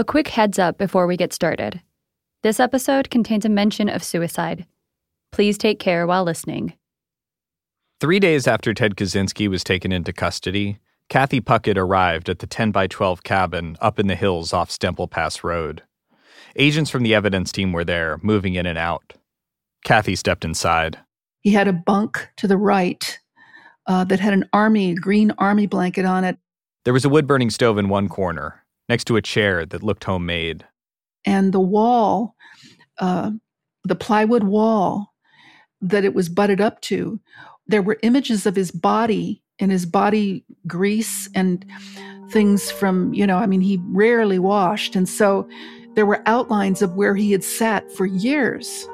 A quick heads up before we get started. This episode contains a mention of suicide. Please take care while listening. Three days after Ted Kaczynski was taken into custody, Kathy Puckett arrived at the 10 by 12 cabin up in the hills off Stemple Pass Road. Agents from the evidence team were there, moving in and out. Kathy stepped inside. He had a bunk to the right uh, that had an army, green army blanket on it. There was a wood burning stove in one corner, next to a chair that looked homemade. And the wall, uh, the plywood wall that it was butted up to, there were images of his body and his body grease and things from, you know, I mean, he rarely washed. And so there were outlines of where he had sat for years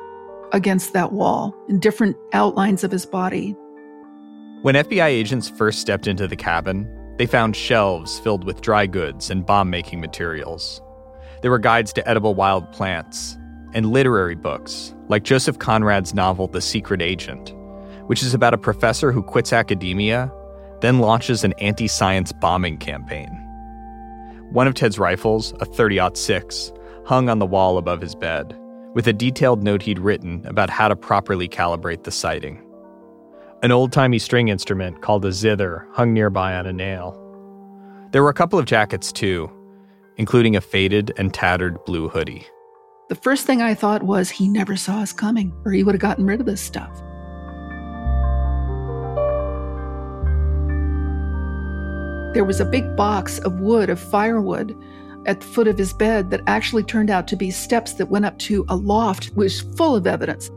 against that wall and different outlines of his body. When FBI agents first stepped into the cabin, they found shelves filled with dry goods and bomb making materials. There were guides to edible wild plants and literary books, like Joseph Conrad's novel The Secret Agent, which is about a professor who quits academia, then launches an anti science bombing campaign. One of Ted's rifles, a 30 6, hung on the wall above his bed, with a detailed note he'd written about how to properly calibrate the sighting. An old timey string instrument called a zither hung nearby on a nail. There were a couple of jackets, too, including a faded and tattered blue hoodie. The first thing I thought was he never saw us coming, or he would have gotten rid of this stuff. There was a big box of wood, of firewood, at the foot of his bed that actually turned out to be steps that went up to a loft, which was full of evidence.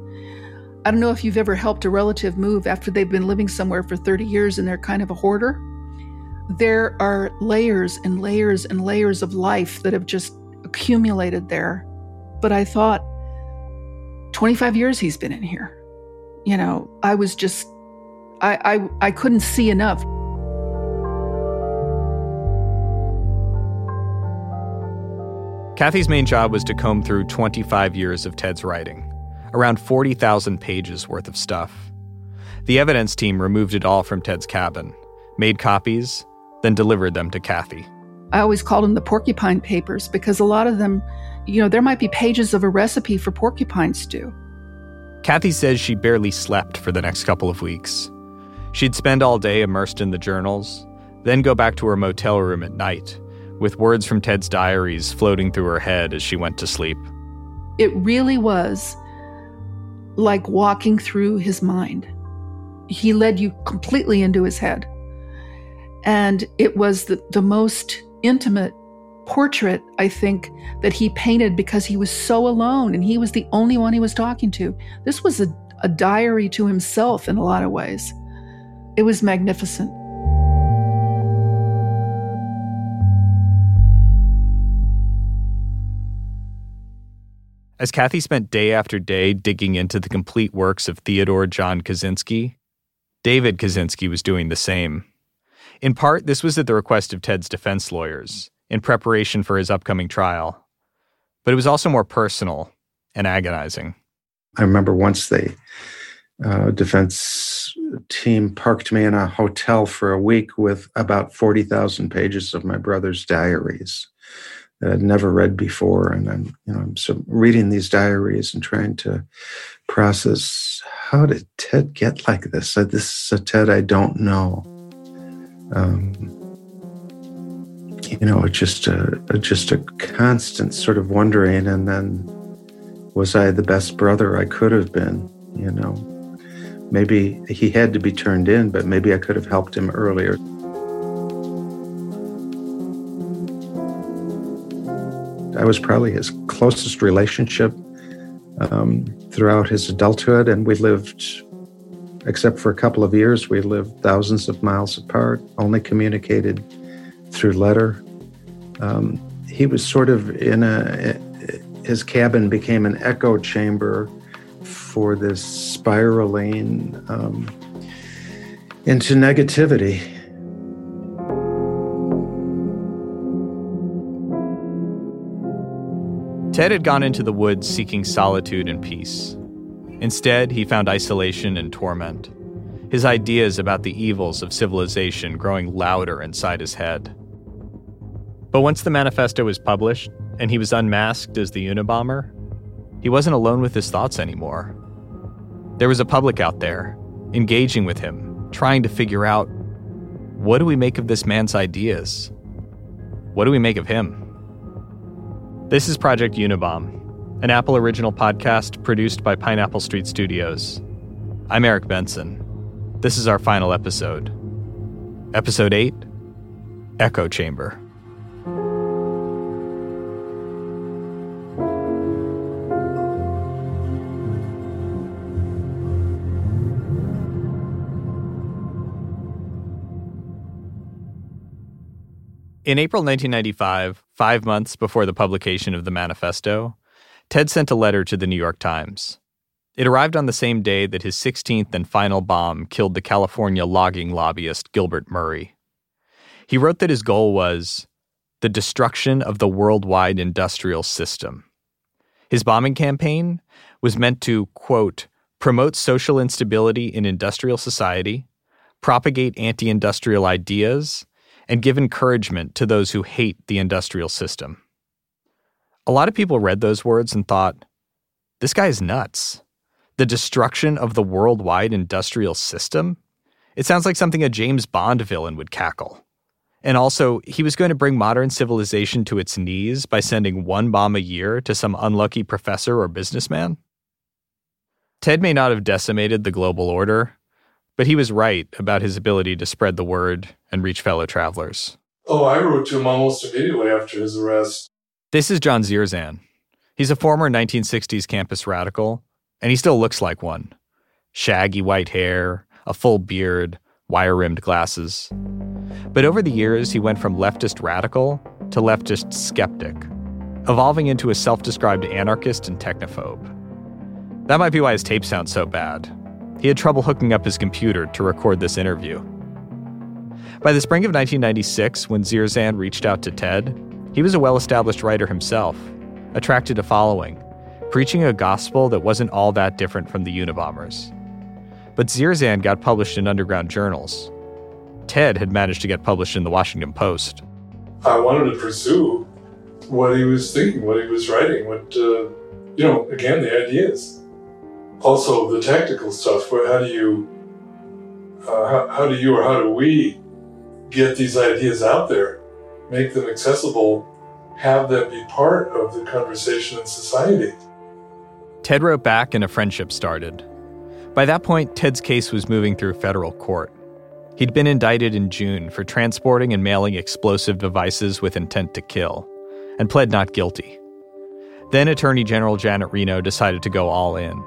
I don't know if you've ever helped a relative move after they've been living somewhere for 30 years and they're kind of a hoarder. There are layers and layers and layers of life that have just accumulated there. But I thought, 25 years he's been in here. You know, I was just, I, I, I couldn't see enough. Kathy's main job was to comb through 25 years of Ted's writing, around 40,000 pages worth of stuff. The evidence team removed it all from Ted's cabin, made copies, then delivered them to Kathy. I always called them the porcupine papers because a lot of them, you know, there might be pages of a recipe for porcupine stew. Kathy says she barely slept for the next couple of weeks. She'd spend all day immersed in the journals, then go back to her motel room at night with words from Ted's diaries floating through her head as she went to sleep. It really was like walking through his mind. He led you completely into his head. And it was the, the most intimate portrait, I think, that he painted because he was so alone and he was the only one he was talking to. This was a, a diary to himself in a lot of ways. It was magnificent. As Kathy spent day after day digging into the complete works of Theodore John Kaczynski, David Kaczynski was doing the same. In part, this was at the request of Ted's defense lawyers, in preparation for his upcoming trial. But it was also more personal and agonizing. I remember once the uh, defense team parked me in a hotel for a week with about 40,000 pages of my brother's diaries that I'd never read before. And I'm, you know, I'm so reading these diaries and trying to process how did Ted get like this? This is a Ted I don't know. Um, you know, it's just a, just a constant sort of wondering. And then, was I the best brother I could have been? You know, maybe he had to be turned in, but maybe I could have helped him earlier. Was probably his closest relationship um, throughout his adulthood, and we lived, except for a couple of years, we lived thousands of miles apart, only communicated through letter. Um, he was sort of in a, his cabin became an echo chamber for this spiraling um, into negativity Ted had gone into the woods seeking solitude and peace. Instead, he found isolation and torment, his ideas about the evils of civilization growing louder inside his head. But once the manifesto was published, and he was unmasked as the Unabomber, he wasn't alone with his thoughts anymore. There was a public out there, engaging with him, trying to figure out what do we make of this man's ideas? What do we make of him? This is Project Unabom, an Apple original podcast produced by Pineapple Street Studios. I'm Eric Benson. This is our final episode. Episode 8 Echo Chamber. In April 1995, five months before the publication of the manifesto, Ted sent a letter to the New York Times. It arrived on the same day that his 16th and final bomb killed the California logging lobbyist Gilbert Murray. He wrote that his goal was the destruction of the worldwide industrial system. His bombing campaign was meant to, quote, promote social instability in industrial society, propagate anti industrial ideas, and give encouragement to those who hate the industrial system. A lot of people read those words and thought, this guy is nuts. The destruction of the worldwide industrial system? It sounds like something a James Bond villain would cackle. And also, he was going to bring modern civilization to its knees by sending one bomb a year to some unlucky professor or businessman? Ted may not have decimated the global order, but he was right about his ability to spread the word and reach fellow travelers. Oh, I wrote to him almost immediately after his arrest. This is John Zerzan. He's a former 1960s campus radical, and he still looks like one. Shaggy white hair, a full beard, wire rimmed glasses. But over the years, he went from leftist radical to leftist skeptic, evolving into a self described anarchist and technophobe. That might be why his tape sounds so bad. He had trouble hooking up his computer to record this interview. By the spring of 1996, when Zerzan reached out to Ted, he was a well established writer himself, attracted a following, preaching a gospel that wasn't all that different from the Unabombers. But Zerzan got published in underground journals. Ted had managed to get published in the Washington Post. I wanted to pursue what he was thinking, what he was writing, what, uh, you know, again, the ideas also the technical stuff. Where how do you, uh, how, how do you or how do we get these ideas out there, make them accessible, have them be part of the conversation in society? Ted wrote back, and a friendship started. By that point, Ted's case was moving through federal court. He'd been indicted in June for transporting and mailing explosive devices with intent to kill, and pled not guilty. Then Attorney General Janet Reno decided to go all in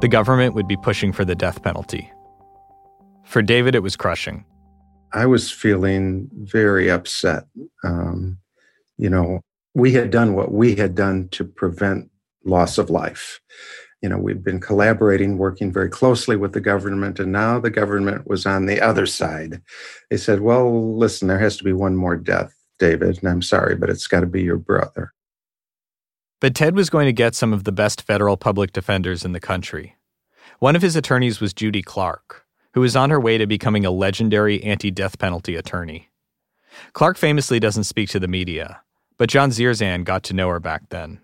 the government would be pushing for the death penalty. For David, it was crushing. I was feeling very upset. Um, you know, we had done what we had done to prevent loss of life. You know, we've been collaborating, working very closely with the government, and now the government was on the other side. They said, Well, listen, there has to be one more death, David, and I'm sorry, but it's got to be your brother. But Ted was going to get some of the best federal public defenders in the country. One of his attorneys was Judy Clarke, who was on her way to becoming a legendary anti death penalty attorney. Clarke famously doesn't speak to the media, but John Zerzan got to know her back then.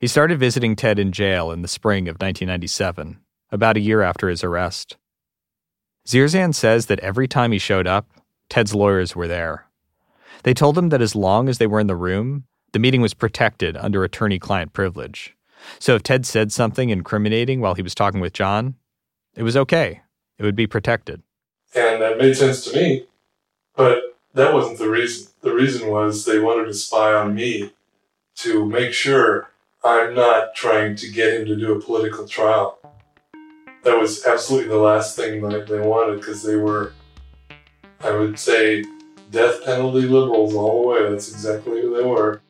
He started visiting Ted in jail in the spring of 1997, about a year after his arrest. Zerzan says that every time he showed up, Ted's lawyers were there. They told him that as long as they were in the room, the meeting was protected under attorney client privilege. So if Ted said something incriminating while he was talking with John, it was okay. It would be protected. And that made sense to me. But that wasn't the reason. The reason was they wanted to spy on me to make sure I'm not trying to get him to do a political trial. That was absolutely the last thing that they wanted because they were, I would say, death penalty liberals all the way. That's exactly who they were.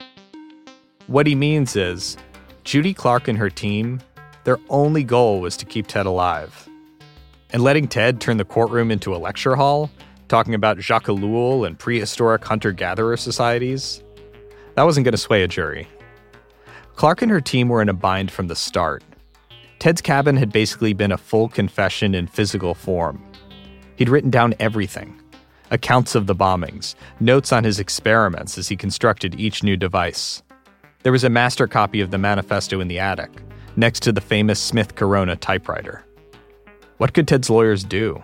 What he means is Judy Clarke and her team, their only goal was to keep Ted alive. And letting Ted turn the courtroom into a lecture hall, talking about Jacques Ellul and prehistoric hunter gatherer societies, that wasn't going to sway a jury. Clarke and her team were in a bind from the start. Ted's cabin had basically been a full confession in physical form. He'd written down everything accounts of the bombings, notes on his experiments as he constructed each new device. There was a master copy of the manifesto in the attic, next to the famous Smith Corona typewriter. What could Ted's lawyers do?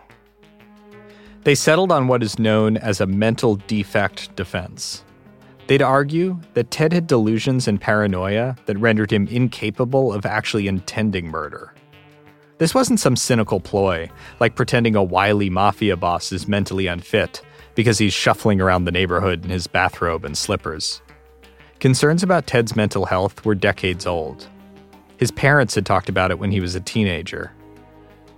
They settled on what is known as a mental defect defense. They'd argue that Ted had delusions and paranoia that rendered him incapable of actually intending murder. This wasn't some cynical ploy, like pretending a wily mafia boss is mentally unfit because he's shuffling around the neighborhood in his bathrobe and slippers. Concerns about Ted's mental health were decades old. His parents had talked about it when he was a teenager.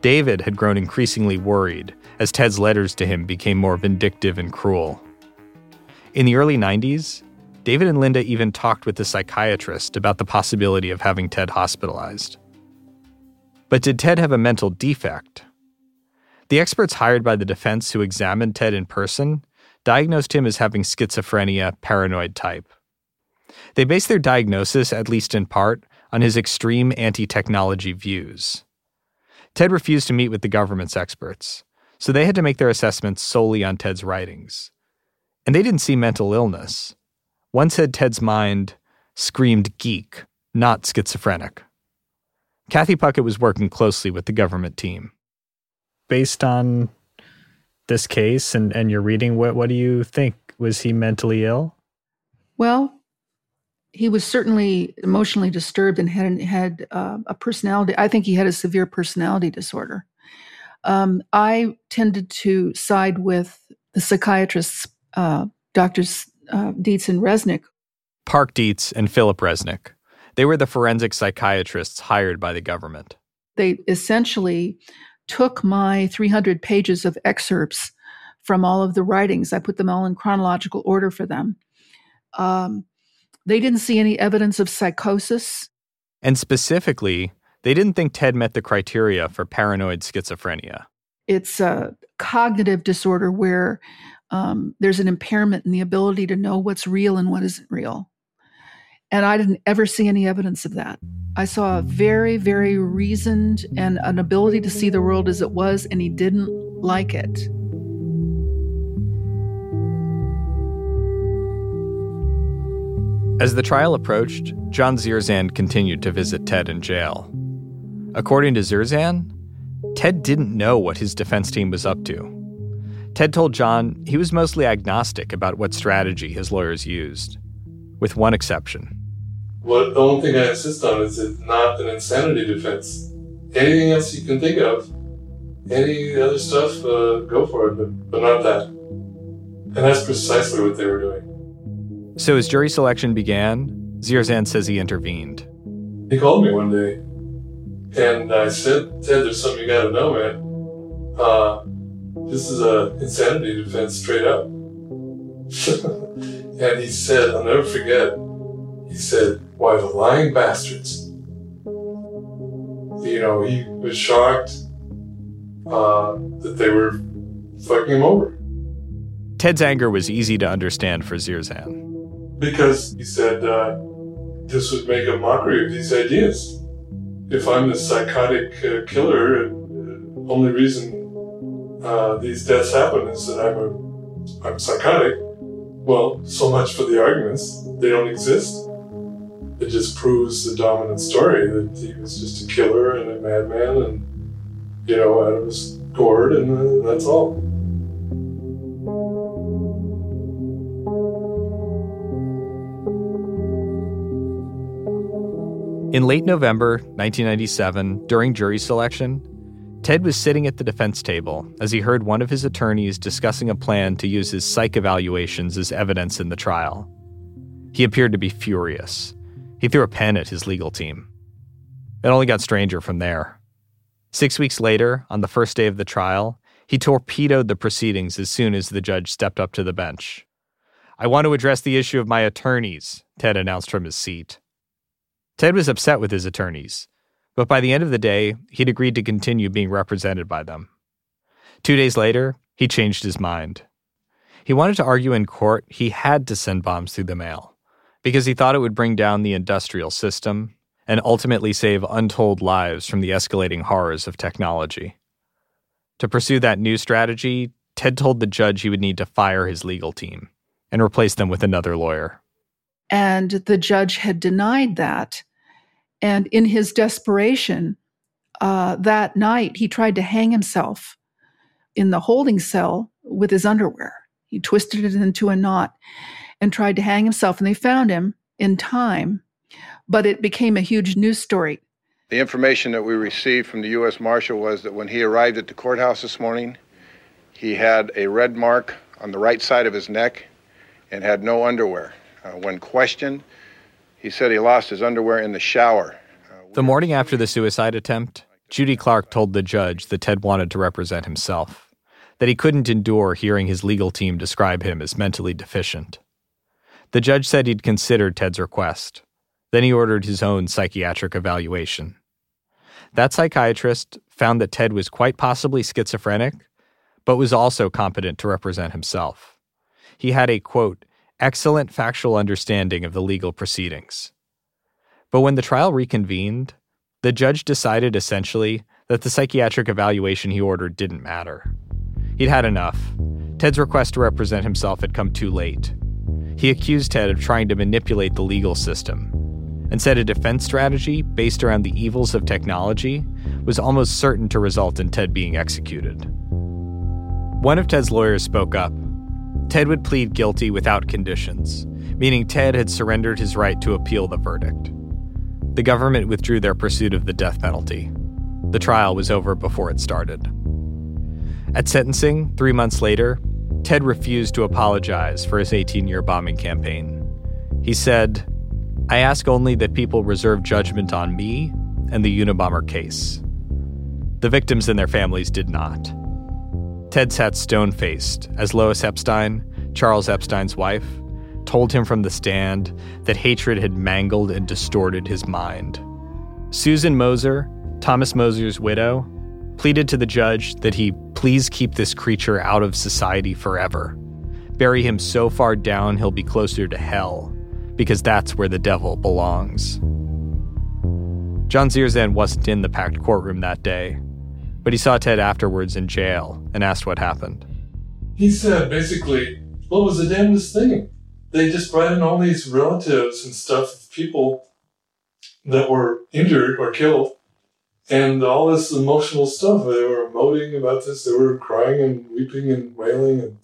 David had grown increasingly worried as Ted's letters to him became more vindictive and cruel. In the early 90s, David and Linda even talked with a psychiatrist about the possibility of having Ted hospitalized. But did Ted have a mental defect? The experts hired by the defense who examined Ted in person diagnosed him as having schizophrenia paranoid type. They based their diagnosis, at least in part, on his extreme anti technology views. Ted refused to meet with the government's experts, so they had to make their assessments solely on Ted's writings. And they didn't see mental illness. One said Ted's mind screamed geek, not schizophrenic. Kathy Puckett was working closely with the government team. Based on this case and, and your reading, what, what do you think? Was he mentally ill? Well, he was certainly emotionally disturbed and had had uh, a personality. I think he had a severe personality disorder. Um, I tended to side with the psychiatrists, uh, doctors uh, Dietz and Resnick. Park Dietz and Philip Resnick. They were the forensic psychiatrists hired by the government. They essentially took my 300 pages of excerpts from all of the writings. I put them all in chronological order for them. Um, they didn't see any evidence of psychosis. And specifically, they didn't think Ted met the criteria for paranoid schizophrenia. It's a cognitive disorder where um, there's an impairment in the ability to know what's real and what isn't real. And I didn't ever see any evidence of that. I saw a very, very reasoned and an ability to see the world as it was, and he didn't like it. As the trial approached, John Zerzan continued to visit Ted in jail. According to Zerzan, Ted didn't know what his defense team was up to. Ted told John he was mostly agnostic about what strategy his lawyers used, with one exception. What the only thing I insist on is it's not an insanity defense. Anything else you can think of, any other stuff, uh, go for it, but, but not that. And that's precisely what they were doing. So as jury selection began, Zerzan says he intervened. He called me one day, and I said, Ted, there's something you gotta know, man. Uh, this is a insanity defense straight up. and he said, I'll never forget, he said, why the lying bastards. You know, he was shocked uh, that they were fucking him over. Ted's anger was easy to understand for Zerzan because he said uh, this would make a mockery of these ideas. If I'm the psychotic uh, killer, and the only reason uh, these deaths happen is that I'm a I'm psychotic. Well, so much for the arguments. They don't exist. It just proves the dominant story that he was just a killer and a madman, and you know, out of his gourd, and uh, that's all. In late November 1997, during jury selection, Ted was sitting at the defense table as he heard one of his attorneys discussing a plan to use his psych evaluations as evidence in the trial. He appeared to be furious. He threw a pen at his legal team. It only got stranger from there. Six weeks later, on the first day of the trial, he torpedoed the proceedings as soon as the judge stepped up to the bench. I want to address the issue of my attorneys, Ted announced from his seat. Ted was upset with his attorneys, but by the end of the day, he'd agreed to continue being represented by them. Two days later, he changed his mind. He wanted to argue in court he had to send bombs through the mail because he thought it would bring down the industrial system and ultimately save untold lives from the escalating horrors of technology. To pursue that new strategy, Ted told the judge he would need to fire his legal team and replace them with another lawyer. And the judge had denied that. And in his desperation, uh, that night, he tried to hang himself in the holding cell with his underwear. He twisted it into a knot and tried to hang himself, and they found him in time. But it became a huge news story. The information that we received from the U.S. Marshal was that when he arrived at the courthouse this morning, he had a red mark on the right side of his neck and had no underwear. Uh, when questioned, he said he lost his underwear in the shower. Uh, the morning after the suicide attempt, Judy Clarke told the judge that Ted wanted to represent himself, that he couldn't endure hearing his legal team describe him as mentally deficient. The judge said he'd considered Ted's request. Then he ordered his own psychiatric evaluation. That psychiatrist found that Ted was quite possibly schizophrenic, but was also competent to represent himself. He had a, quote, excellent factual understanding of the legal proceedings. But when the trial reconvened, the judge decided essentially that the psychiatric evaluation he ordered didn't matter. He'd had enough. Ted's request to represent himself had come too late. He accused Ted of trying to manipulate the legal system and said a defense strategy based around the evils of technology was almost certain to result in Ted being executed. One of Ted's lawyers spoke up. Ted would plead guilty without conditions, meaning Ted had surrendered his right to appeal the verdict. The government withdrew their pursuit of the death penalty. The trial was over before it started. At sentencing, three months later, Ted refused to apologize for his 18 year bombing campaign. He said, I ask only that people reserve judgment on me and the Unabomber case. The victims and their families did not. Ted sat stone faced as Lois Epstein, Charles Epstein's wife, told him from the stand that hatred had mangled and distorted his mind. Susan Mosser, Thomas Mosser's widow, pleaded to the judge that he please keep this creature out of society forever. Bury him so far down he'll be closer to hell because that's where the devil belongs. John Zerzan wasn't in the packed courtroom that day, but he saw Ted afterwards in jail and asked what happened. He said basically, what was the damnedest thing? They just brought in all these relatives and stuff of people that were injured or killed, and all this emotional stuff. They were emoting about this, they were crying and weeping and wailing and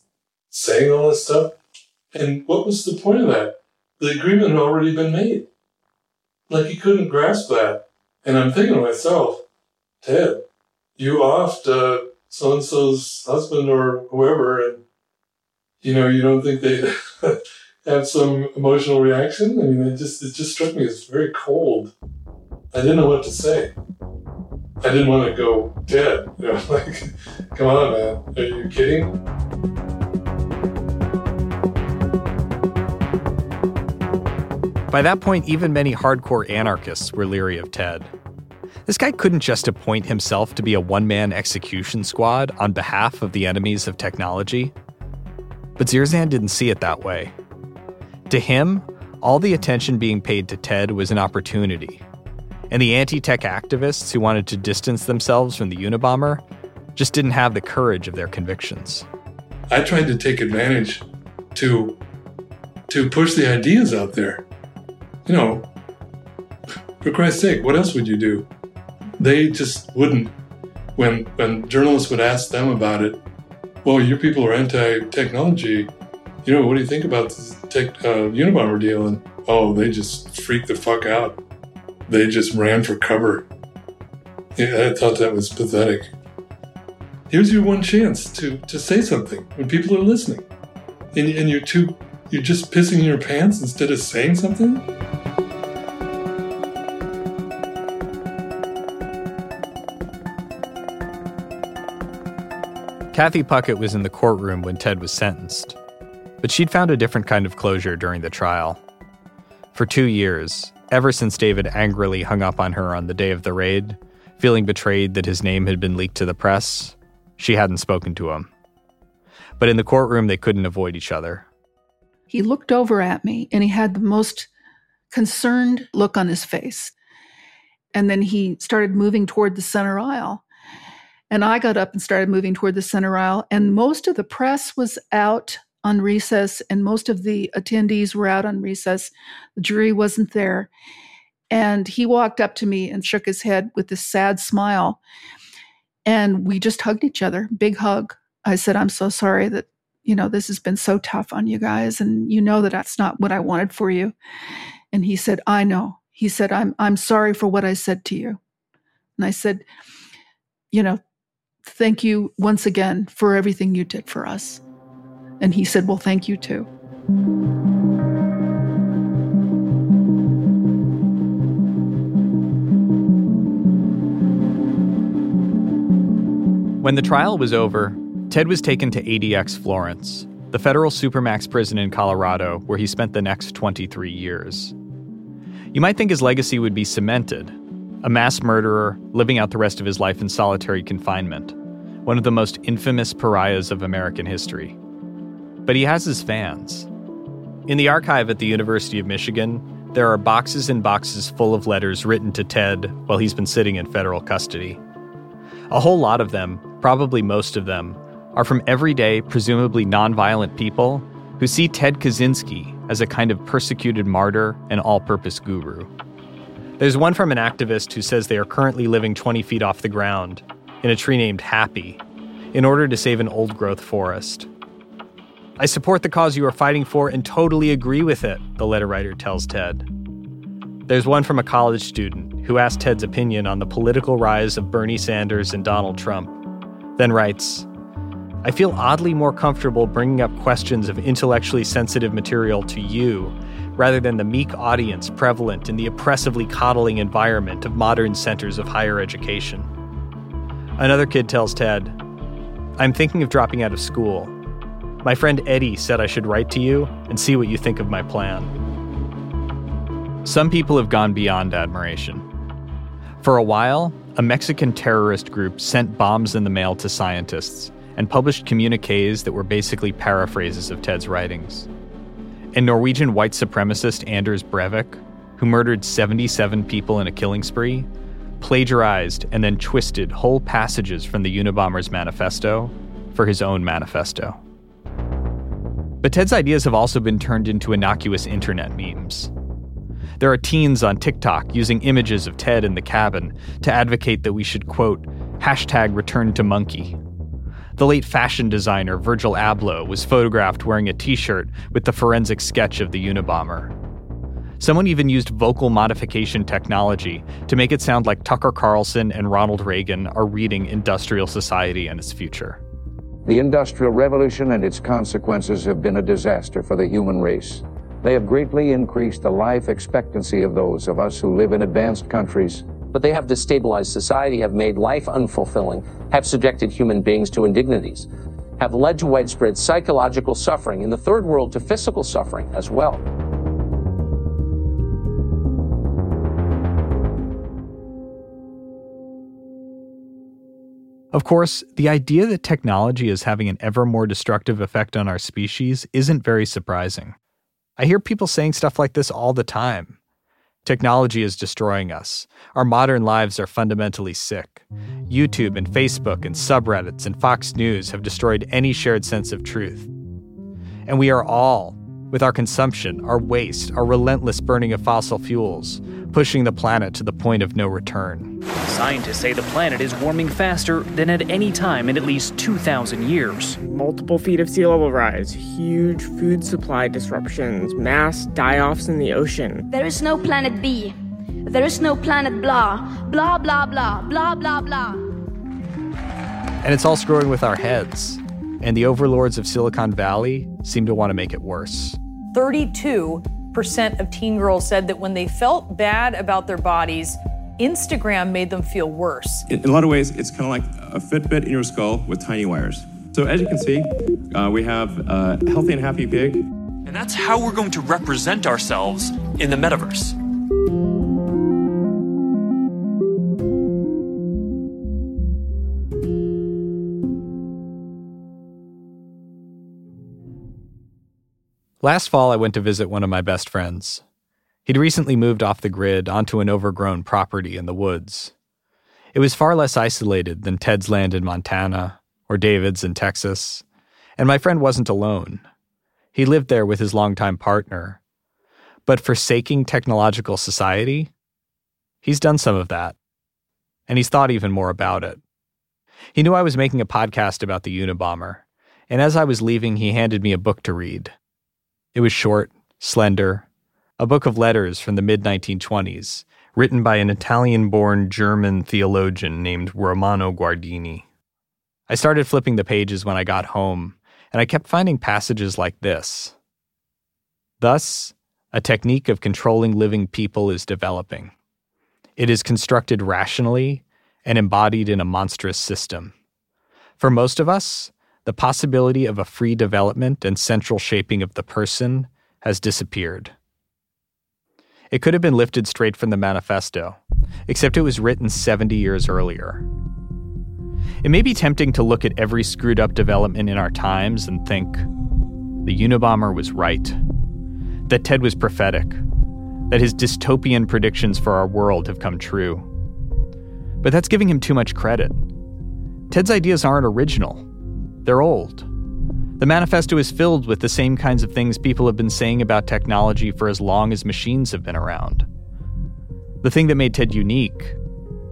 saying all this stuff. And what was the point of that? the agreement had already been made. Like he couldn't grasp that. And I'm thinking to myself, Ted, you offed uh, so and so's husband or whoever, and you know you don't think they have some emotional reaction. I mean, it just it just struck me as very cold. I didn't know what to say. I didn't want to go dead. You know, like, come on, man, are you kidding? By that point, even many hardcore anarchists were leery of Ted. This guy couldn't just appoint himself to be a one man execution squad on behalf of the enemies of technology. But Zerzan didn't see it that way. To him, all the attention being paid to Ted was an opportunity. And the anti tech activists who wanted to distance themselves from the Unabomber just didn't have the courage of their convictions. I tried to take advantage to to push the ideas out there you know, for Christ's sake, what else would you do? They just wouldn't. When when journalists would ask them about it, well, your people are anti-technology. You know, what do you think about the tech, uh, Unabomber deal? And oh, they just freaked the fuck out. They just ran for cover. Yeah, I thought that was pathetic. Here's your one chance to to say something when people are listening, and, and you're too you're just pissing in your pants instead of saying something. Kathy Puckett was in the courtroom when Ted was sentenced, but she'd found a different kind of closure during the trial. For two years, ever since David angrily hung up on her on the day of the raid, feeling betrayed that his name had been leaked to the press, she hadn't spoken to him. But in the courtroom, they couldn't avoid each other. He looked over at me and he had the most concerned look on his face. And then he started moving toward the center aisle. And I got up and started moving toward the center aisle, and most of the press was out on recess, and most of the attendees were out on recess. The jury wasn't there. And he walked up to me and shook his head with this sad smile. And we just hugged each other, big hug. I said, I'm so sorry that, you know, this has been so tough on you guys. And you know that that's not what I wanted for you. And he said, I know. He said, I'm, I'm sorry for what I said to you. And I said, you know, thank you once again for everything you did for us. And he said, well, thank you too. When the trial was over, Ted was taken to ADX Florence, the federal supermax prison in Colorado, where he spent the next 23 years. You might think his legacy would be cemented a mass murderer living out the rest of his life in solitary confinement, one of the most infamous pariahs of American history. But he has his fans. In the archive at the University of Michigan, there are boxes and boxes full of letters written to Ted while he's been sitting in federal custody. A whole lot of them, probably most of them, are from everyday, presumably nonviolent people who see Ted Kaczynski as a kind of persecuted martyr and all purpose guru. There's one from an activist who says they are currently living 20 feet off the ground in a tree named Happy in order to save an old growth forest. I support the cause you are fighting for and totally agree with it, the letter writer tells Ted. There's one from a college student who asked Ted's opinion on the political rise of Bernie Sanders and Donald Trump, then writes, I feel oddly more comfortable bringing up questions of intellectually sensitive material to you rather than the meek audience prevalent in the oppressively coddling environment of modern centers of higher education. Another kid tells Ted, I'm thinking of dropping out of school. My friend Eddie said I should write to you and see what you think of my plan. Some people have gone beyond admiration. For a while, a Mexican terrorist group sent bombs in the mail to scientists and published communiques that were basically paraphrases of Ted's writings. And Norwegian white supremacist Anders Breivik, who murdered 77 people in a killing spree, plagiarized and then twisted whole passages from the Unabomber's manifesto for his own manifesto. But Ted's ideas have also been turned into innocuous internet memes. There are teens on TikTok using images of Ted in the cabin to advocate that we should, quote, hashtag return to monkey. The late fashion designer Virgil Abloh was photographed wearing a t shirt with the forensic sketch of the Unabomber. Someone even used vocal modification technology to make it sound like Tucker Carlson and Ronald Reagan are reading Industrial Society and its future. The Industrial Revolution and its consequences have been a disaster for the human race. They have greatly increased the life expectancy of those of us who live in advanced countries. But they have destabilized society, have made life unfulfilling, have subjected human beings to indignities, have led to widespread psychological suffering, in the third world to physical suffering as well. Of course, the idea that technology is having an ever more destructive effect on our species isn't very surprising. I hear people saying stuff like this all the time. Technology is destroying us. Our modern lives are fundamentally sick. YouTube and Facebook and subreddits and Fox News have destroyed any shared sense of truth. And we are all, with our consumption, our waste, our relentless burning of fossil fuels, pushing the planet to the point of no return. Scientists say the planet is warming faster than at any time in at least 2,000 years. Multiple feet of sea level rise, huge food supply disruptions, mass die offs in the ocean. There is no planet B. There is no planet blah, blah, blah, blah, blah, blah, blah. And it's all screwing with our heads. And the overlords of Silicon Valley seem to want to make it worse. 32 percent of teen girls said that when they felt bad about their bodies, Instagram made them feel worse. In, a lot of ways, it's kind of like a Fitbit in your skull with tiny wires. So as you can see, uh, we have a healthy and happy pig. And that's how we're going to represent ourselves in the metaverse. Last fall, I went to visit one of my best friends. He'd recently moved off the grid onto an overgrown property in the woods. It was far less isolated than Ted's land in Montana or David's in Texas, and my friend wasn't alone. He lived there with his longtime partner. But forsaking technological society, he's done some of that. And he's thought even more about it. He knew I was making a podcast about the Unabomber, and as I was leaving, he handed me a book to read. It was short, slender, a book of letters from the mid 1920s, written by an Italian born German theologian named Romano Guardini. I started flipping the pages when I got home, and I kept finding passages like this. Thus, a technique of controlling living people is developing. It is constructed rationally and embodied in a monstrous system. For most of us, the possibility of a free development and central shaping of the person has disappeared. It could have been lifted straight from the manifesto, except it was written 70 years earlier. It may be tempting to look at every screwed up development in our times and think, the Unabomber was right, that Ted was prophetic, that his dystopian predictions for our world have come true. But that's giving him too much credit. Ted's ideas aren't original, they're old. The manifesto is filled with the same kinds of things people have been saying about technology for as long as machines have been around. The thing that made Ted unique,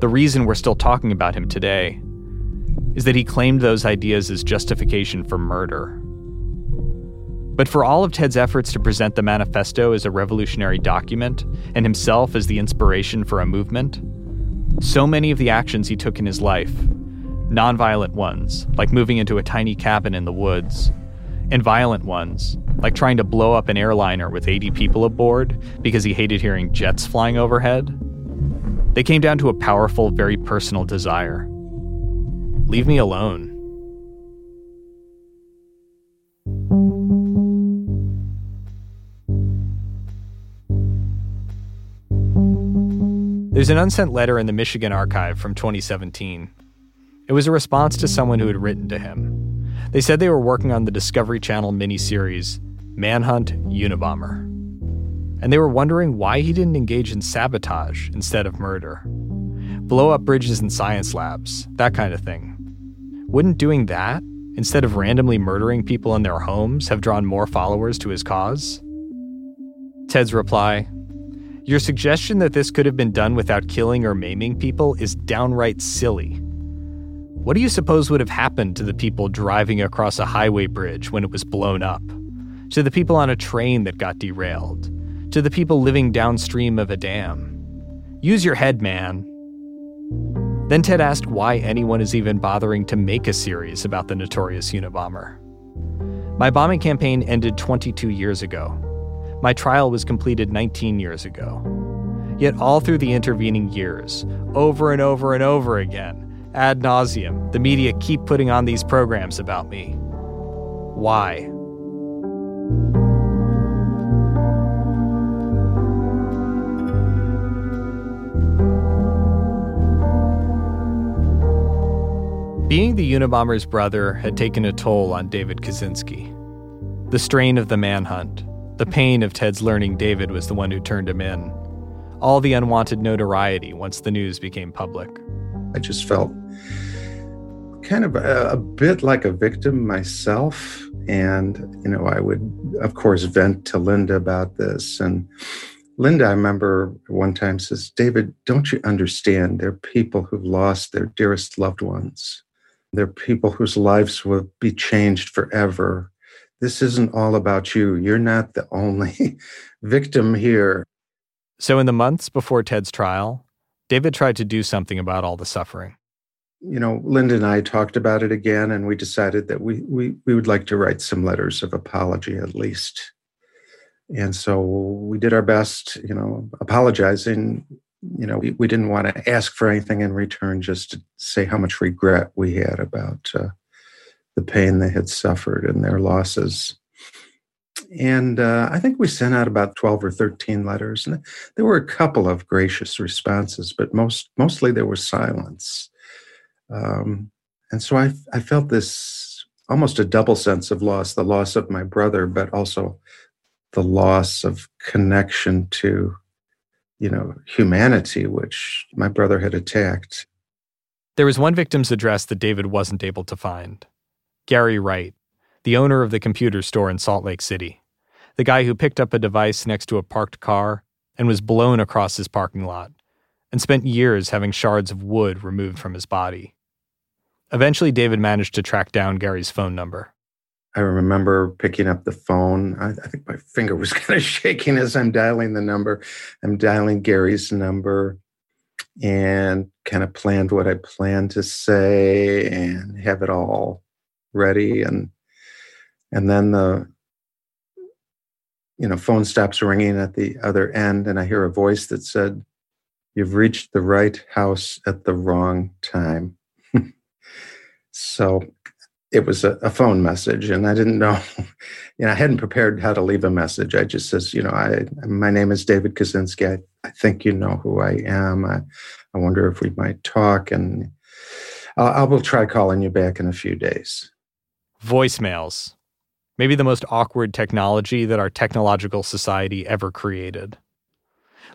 the reason we're still talking about him today, is that he claimed those ideas as justification for murder. But for all of Ted's efforts to present the manifesto as a revolutionary document and himself as the inspiration for a movement, so many of the actions he took in his life, nonviolent ones, like moving into a tiny cabin in the woods, and violent ones, like trying to blow up an airliner with 80 people aboard because he hated hearing jets flying overhead, they came down to a powerful, very personal desire Leave me alone. There's an unsent letter in the Michigan archive from 2017. It was a response to someone who had written to him. They said they were working on the Discovery Channel miniseries Manhunt Unabomber. And they were wondering why he didn't engage in sabotage instead of murder. Blow up bridges in science labs, that kind of thing. Wouldn't doing that, instead of randomly murdering people in their homes, have drawn more followers to his cause? Ted's reply Your suggestion that this could have been done without killing or maiming people is downright silly. What do you suppose would have happened to the people driving across a highway bridge when it was blown up? To the people on a train that got derailed? To the people living downstream of a dam? Use your head, man. Then Ted asked why anyone is even bothering to make a series about the notorious Unabomber. My bombing campaign ended 22 years ago. My trial was completed 19 years ago. Yet, all through the intervening years, over and over and over again, ad nauseum, the media keep putting on these programs about me. Why? Being the Unabomber's brother had taken a toll on David Kaczynski. The strain of the manhunt, the pain of Ted's learning David was the one who turned him in, all the unwanted notoriety once the news became public. I just felt kind of a, a, bit like a victim myself. And, you know, I would, of course, vent to Linda about this. And Linda, I remember one time says, David, don't you understand? There are people who've lost their dearest loved ones. There are people whose lives will be changed forever. This isn't all about you. You're not the only victim here. So, in the months before Ted's trial, David tried to do something about all the suffering. You know, Linda and I talked about it again, and we decided that we, we, we would like to write some letters of apology at least. And so we did our best, you know, apologizing you know, we, we didn't want to ask for anything in return, just to say how much regret we had about uh, the pain they had suffered and their losses. And uh, I think we sent out about 12 or 13 letters. And there were a couple of gracious responses, but most, mostly there was silence. Um, and so I, I felt this almost a double sense of loss the loss of my brother, but also the loss of connection to you know, humanity, which my brother had attacked. There was one victim's address that David wasn't able to find Gary Wright, the owner of the computer store in Salt Lake City, the guy who picked up a device next to a parked car and was blown across his parking lot, and spent years having shards of wood removed from his body. Eventually, David managed to track down Gary's phone number. I remember picking up the phone. I, I, think my finger was kind of shaking as I'm dialing the number. I'm dialing Gary's number and kind of planned what I planned to say and have it all ready. And and then the you know phone stops ringing at the other end, and I hear a voice that said, "You've reached the right house at the wrong time." So it was a, a, phone message and i didn't know you know i hadn't prepared how to leave a message. I just says you know i my name is david kaczynski. I, I think you know who i am. I, I wonder if we might talk and I'll, I will try calling you back in a few days. Voicemails. Maybe the most awkward technology that our technological society ever created.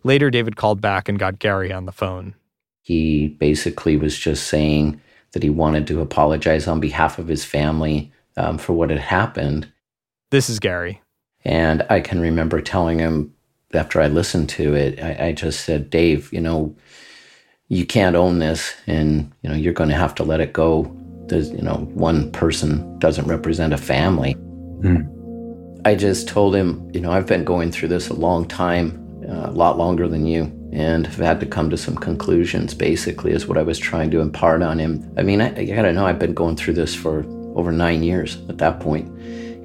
Later david called back and got gary on the phone. He basically was just saying that he wanted to apologize on behalf of his family um, for what had happened. This is Gary. And I can remember telling him after I listened to it, I, I just said, Dave, you know, you can't own this and, you know, you're going to have to let it go. There's, you know, one person doesn't represent a family. Mm. I just told him, you know, I've been going through this a long time, uh, a lot longer than you and have had to come to some conclusions basically is what i was trying to impart on him. I mean i, I gotta know i've been going through this for over nine years at that point.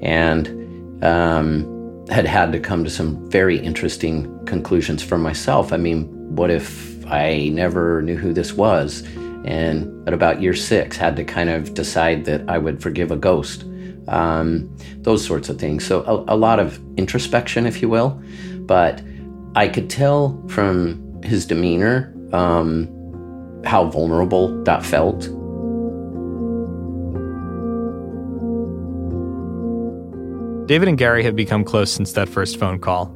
And um, had had to come to some very interesting conclusions for myself. I mean what if i never knew who this was? And at about year six had to kind of decide that i would forgive a ghost. Um, those sorts of things. So a, a lot of introspection if you will. But I could tell from his demeanor um, how vulnerable that felt. David and Gary have become close since that first phone call.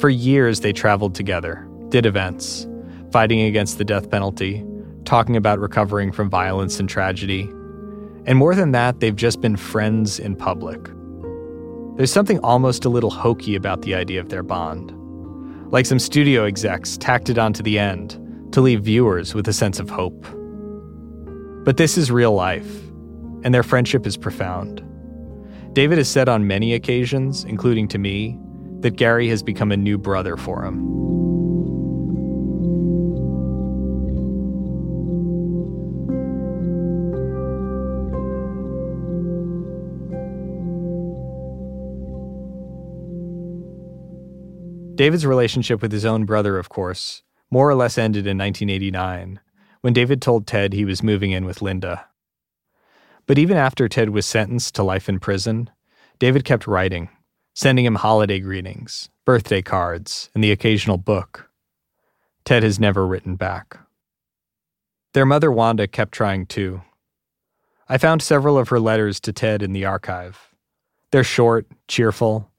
For years, they traveled together, did events, fighting against the death penalty, talking about recovering from violence and tragedy. And more than that, they've just been friends in public. There's something almost a little hokey about the idea of their bond like some studio execs tacked it onto the end to leave viewers with a sense of hope. But this is real life, and their friendship is profound. David has said on many occasions, including to me, that Gary has become a new brother for him. David's relationship with his own brother, of course, more or less ended in 1989 when David told Ted he was moving in with Linda. But even after Ted was sentenced to life in prison, David kept writing, sending him holiday greetings, birthday cards, and the occasional book. Ted has never written back. Their mother, Wanda, kept trying too. I found several of her letters to Ted in the archive. They're short, cheerful,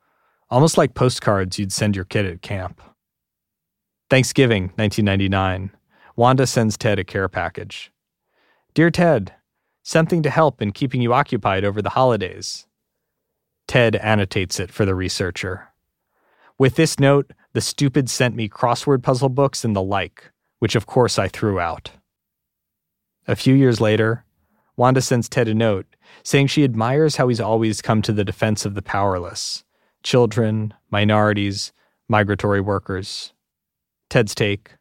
almost like postcards you'd send your kid at camp. Thanksgiving, 1999. Wanda sends Ted a care package. Dear Ted, something to help in keeping you occupied over the holidays. Ted annotates it for the researcher. With this note, the stupid sent me crossword puzzle books and the like, which of course I threw out. A few years later, Wanda sends Ted a note saying she admires how he's always come to the defense of the powerless children, minorities, migratory workers. Ted's take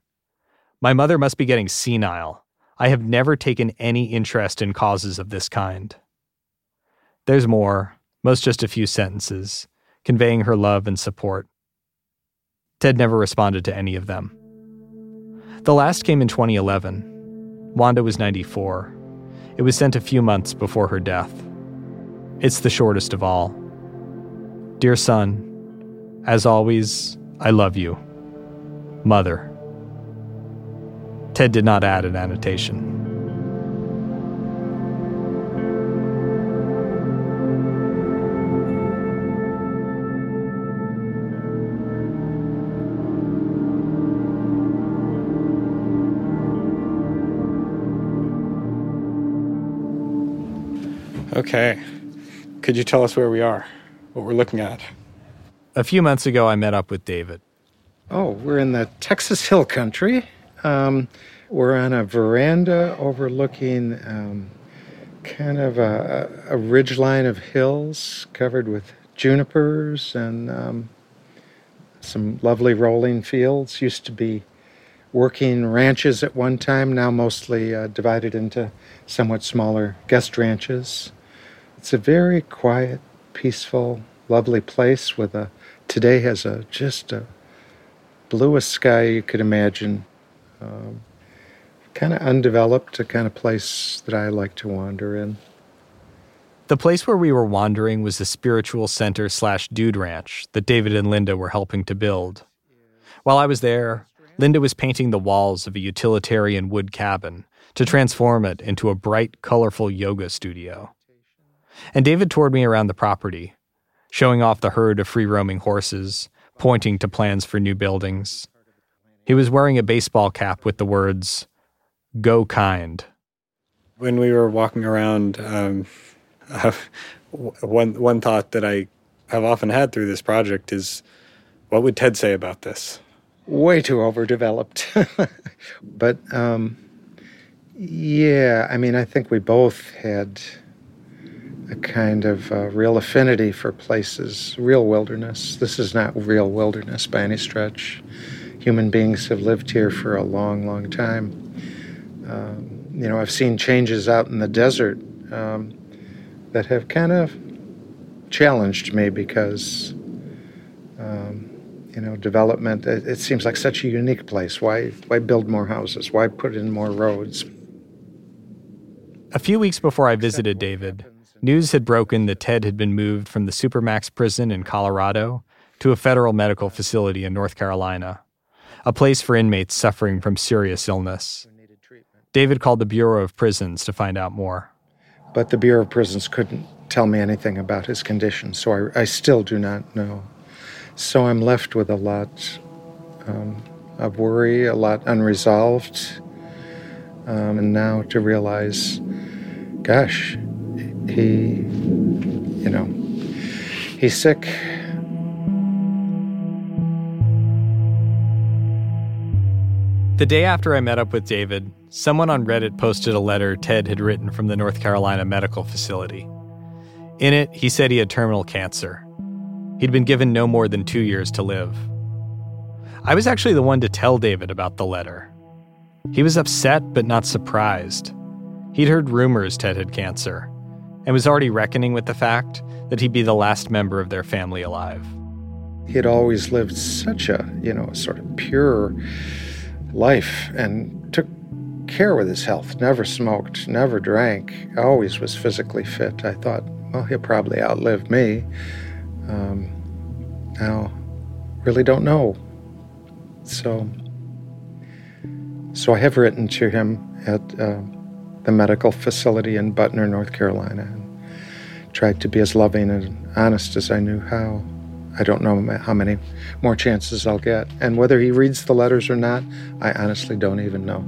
My mother must be getting senile. I have never taken any interest in causes of this kind. There's more, most just a few sentences, conveying her love and support. Ted never responded to any of them. The last came in 2011. Wanda was 94. It was sent a few months before her death. It's the shortest of all. Dear son, as always, I love you. Mother. Ted did not add an annotation. Okay. Could you tell us where we are, what we're looking at? A few months ago, I met up with David. Oh, we're in the Texas Hill Country. Um, we're on a veranda overlooking um, kind of a, a ridge line of hills covered with junipers and um, some lovely rolling fields. Used to be working ranches at one time, now mostly uh, divided into somewhat smaller guest ranches. It's a very quiet, peaceful, lovely place with a today has a just a bluest sky you could imagine. Um, kind of undeveloped, a kind of place that I like to wander in. The place where we were wandering was the spiritual center slash dude ranch that David and Linda were helping to build. While I was there, Linda was painting the walls of a utilitarian wood cabin to transform it into a bright, colorful yoga studio. And David toured me around the property, showing off the herd of free roaming horses, pointing to plans for new buildings. He was wearing a baseball cap with the words, Go Kind. When we were walking around, um, one, one thought that I have often had through this project is what would Ted say about this? Way too overdeveloped. but um, yeah, I mean, I think we both had a kind of uh, real affinity for places, real wilderness. This is not real wilderness by any stretch. Human beings have lived here for a long, long time. Um, you know, I've seen changes out in the desert um, that have kind of challenged me because, um, you know, development, it, it seems like such a unique place. Why, why build more houses? Why put in more roads? A few weeks before I visited David, News had broken that Ted had been moved from the Supermax prison in Colorado to a federal medical facility in North Carolina, a place for inmates suffering from serious illness. David called the Bureau of Prisons to find out more. But the Bureau of Prisons couldn't tell me anything about his condition, so I, I still do not know. So I'm left with a lot um, of worry, a lot unresolved, um, and now to realize, gosh, he, you know, he's sick. The day after I met up with David, someone on Reddit posted a letter Ted had written from the North Carolina medical facility. In it, he said he had terminal cancer. He'd been given no more than two years to live. I was actually the one to tell David about the letter. He was upset but not surprised. He'd heard rumors Ted had cancer, and was already reckoning with the fact that he'd be the last member of their family alive. He had always lived such a, you know, sort of pure life and took care with his health, never smoked, never drank, always was physically fit. I thought, well, he'll probably outlive me. Um, now, really don't know. So, so I have written to him at uh, the medical facility in Butner, North Carolina, and tried to be as loving and honest as I knew how. I don't know how many more chances I'll get. And whether he reads the letters or not, I honestly don't even know.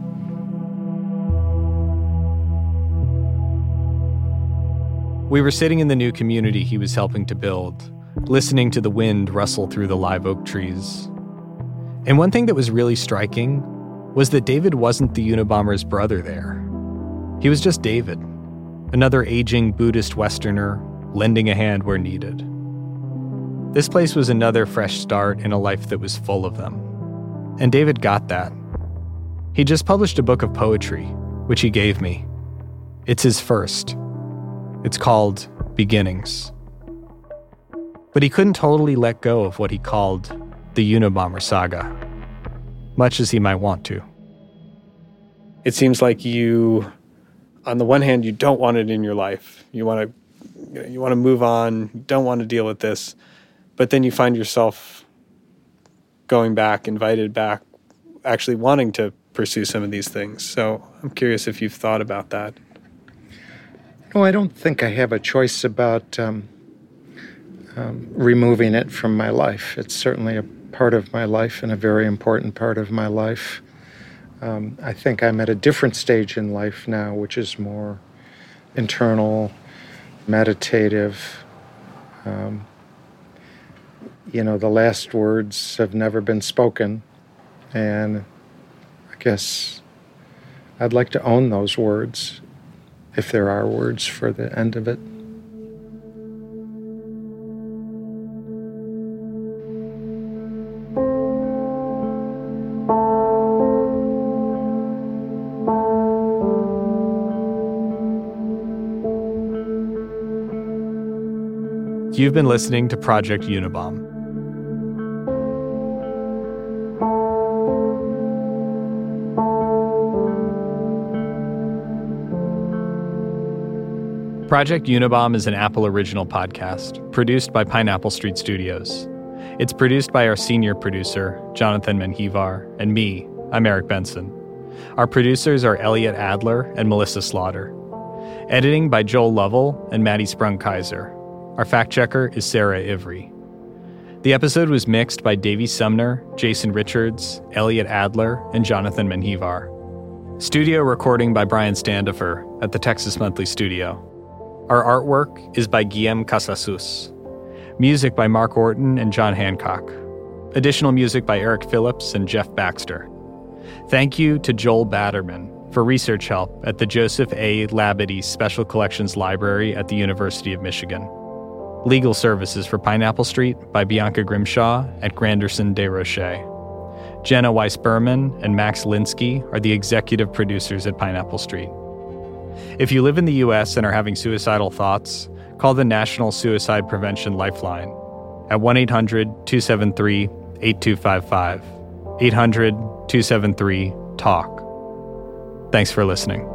We were sitting in the new community he was helping to build, listening to the wind rustle through the live oak trees. And one thing that was really striking was that David wasn't the Unabomber's brother there. He was just David, another aging Buddhist Westerner lending a hand where needed. This place was another fresh start in a life that was full of them. And David got that. He just published a book of poetry, which he gave me. It's his first. It's called Beginnings. But he couldn't totally let go of what he called the Unabomber saga, much as he might want to. It seems like you on the one hand, you don't want it in your life. You want to, you, want to move on. Don't want to deal with this, but then you find yourself going back, invited back, actually wanting to pursue some of these things. So I'm curious if you've thought about that. No, I don't think I have a choice about um, um, removing it from my life. It's certainly a part of my life and a very important part of my life. Um, I think I'm at a different stage in life now, which is more internal, meditative, Um, you know, the last words have never been spoken, and I guess I'd like to own those words, if there are words for the end of it. You've been listening to Project Unabom. Project Unabom is an Apple original podcast produced by Pineapple Street Studios. It's produced by our senior producer, Jonathan Menjivar, and me, I'm Eric Benson. Our producers are Elliot Adler and Melissa Slaughter. Editing by Joel Lovell and Maddie Sprung Keyser. Our fact checker is Sarah Ivry. The episode was mixed by Davey Sumner, Jason Richards, Elliot Adler, and Jonathan Menjivar. Studio recording by Brian Standifer at the Texas Monthly Studio. Our artwork is by Guillaume Casasus. Music by Mark Orton and John Hancock. Additional music by Eric Phillips and Jeff Baxter. Thank you to Joel Batterman for research help at the Joseph A. Labadie Special Collections Library at the University of Michigan. Legal services for Pineapple Street by Bianca Grimshaw at Granderson Des Rochers. Jenna Weiss Berman and Max Linsky are the executive producers at Pineapple Street. If you live in the U.S. and are having suicidal thoughts, call the National Suicide Prevention Lifeline at 1 800 273 8255. 800 273 TALK. Thanks for listening.